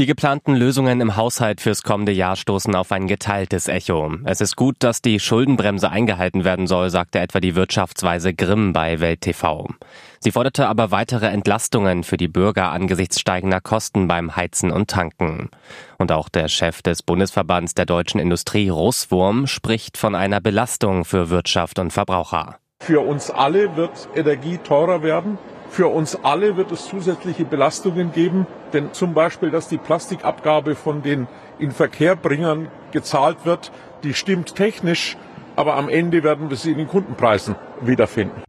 Die geplanten Lösungen im Haushalt fürs kommende Jahr stoßen auf ein geteiltes Echo. Es ist gut, dass die Schuldenbremse eingehalten werden soll, sagte etwa die Wirtschaftsweise Grimm bei Welt TV. Sie forderte aber weitere Entlastungen für die Bürger angesichts steigender Kosten beim Heizen und Tanken. Und auch der Chef des Bundesverbands der deutschen Industrie, Russwurm, spricht von einer Belastung für Wirtschaft und Verbraucher. Für uns alle wird Energie teurer werden. Für uns alle wird es zusätzliche Belastungen geben, denn zum Beispiel, dass die Plastikabgabe von den Inverkehrbringern gezahlt wird, die stimmt technisch, aber am Ende werden wir sie in den Kundenpreisen wiederfinden.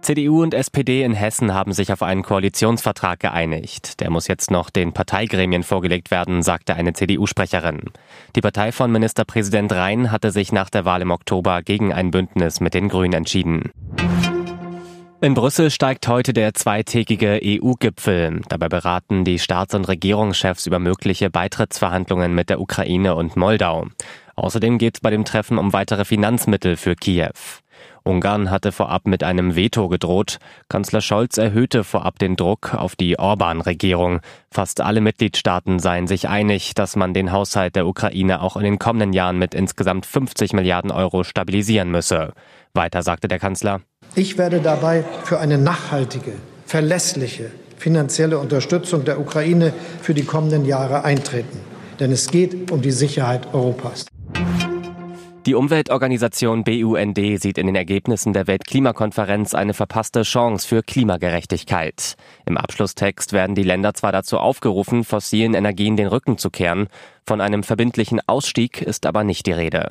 CDU und SPD in Hessen haben sich auf einen Koalitionsvertrag geeinigt. Der muss jetzt noch den Parteigremien vorgelegt werden, sagte eine CDU-Sprecherin. Die Partei von Ministerpräsident Rhein hatte sich nach der Wahl im Oktober gegen ein Bündnis mit den Grünen entschieden. In Brüssel steigt heute der zweitägige EU-Gipfel. Dabei beraten die Staats- und Regierungschefs über mögliche Beitrittsverhandlungen mit der Ukraine und Moldau. Außerdem geht es bei dem Treffen um weitere Finanzmittel für Kiew. Ungarn hatte vorab mit einem Veto gedroht. Kanzler Scholz erhöhte vorab den Druck auf die Orban-Regierung. Fast alle Mitgliedstaaten seien sich einig, dass man den Haushalt der Ukraine auch in den kommenden Jahren mit insgesamt 50 Milliarden Euro stabilisieren müsse. Weiter sagte der Kanzler. Ich werde dabei für eine nachhaltige, verlässliche finanzielle Unterstützung der Ukraine für die kommenden Jahre eintreten. Denn es geht um die Sicherheit Europas. Die Umweltorganisation BUND sieht in den Ergebnissen der Weltklimakonferenz eine verpasste Chance für Klimagerechtigkeit. Im Abschlusstext werden die Länder zwar dazu aufgerufen, fossilen Energien den Rücken zu kehren, von einem verbindlichen Ausstieg ist aber nicht die Rede.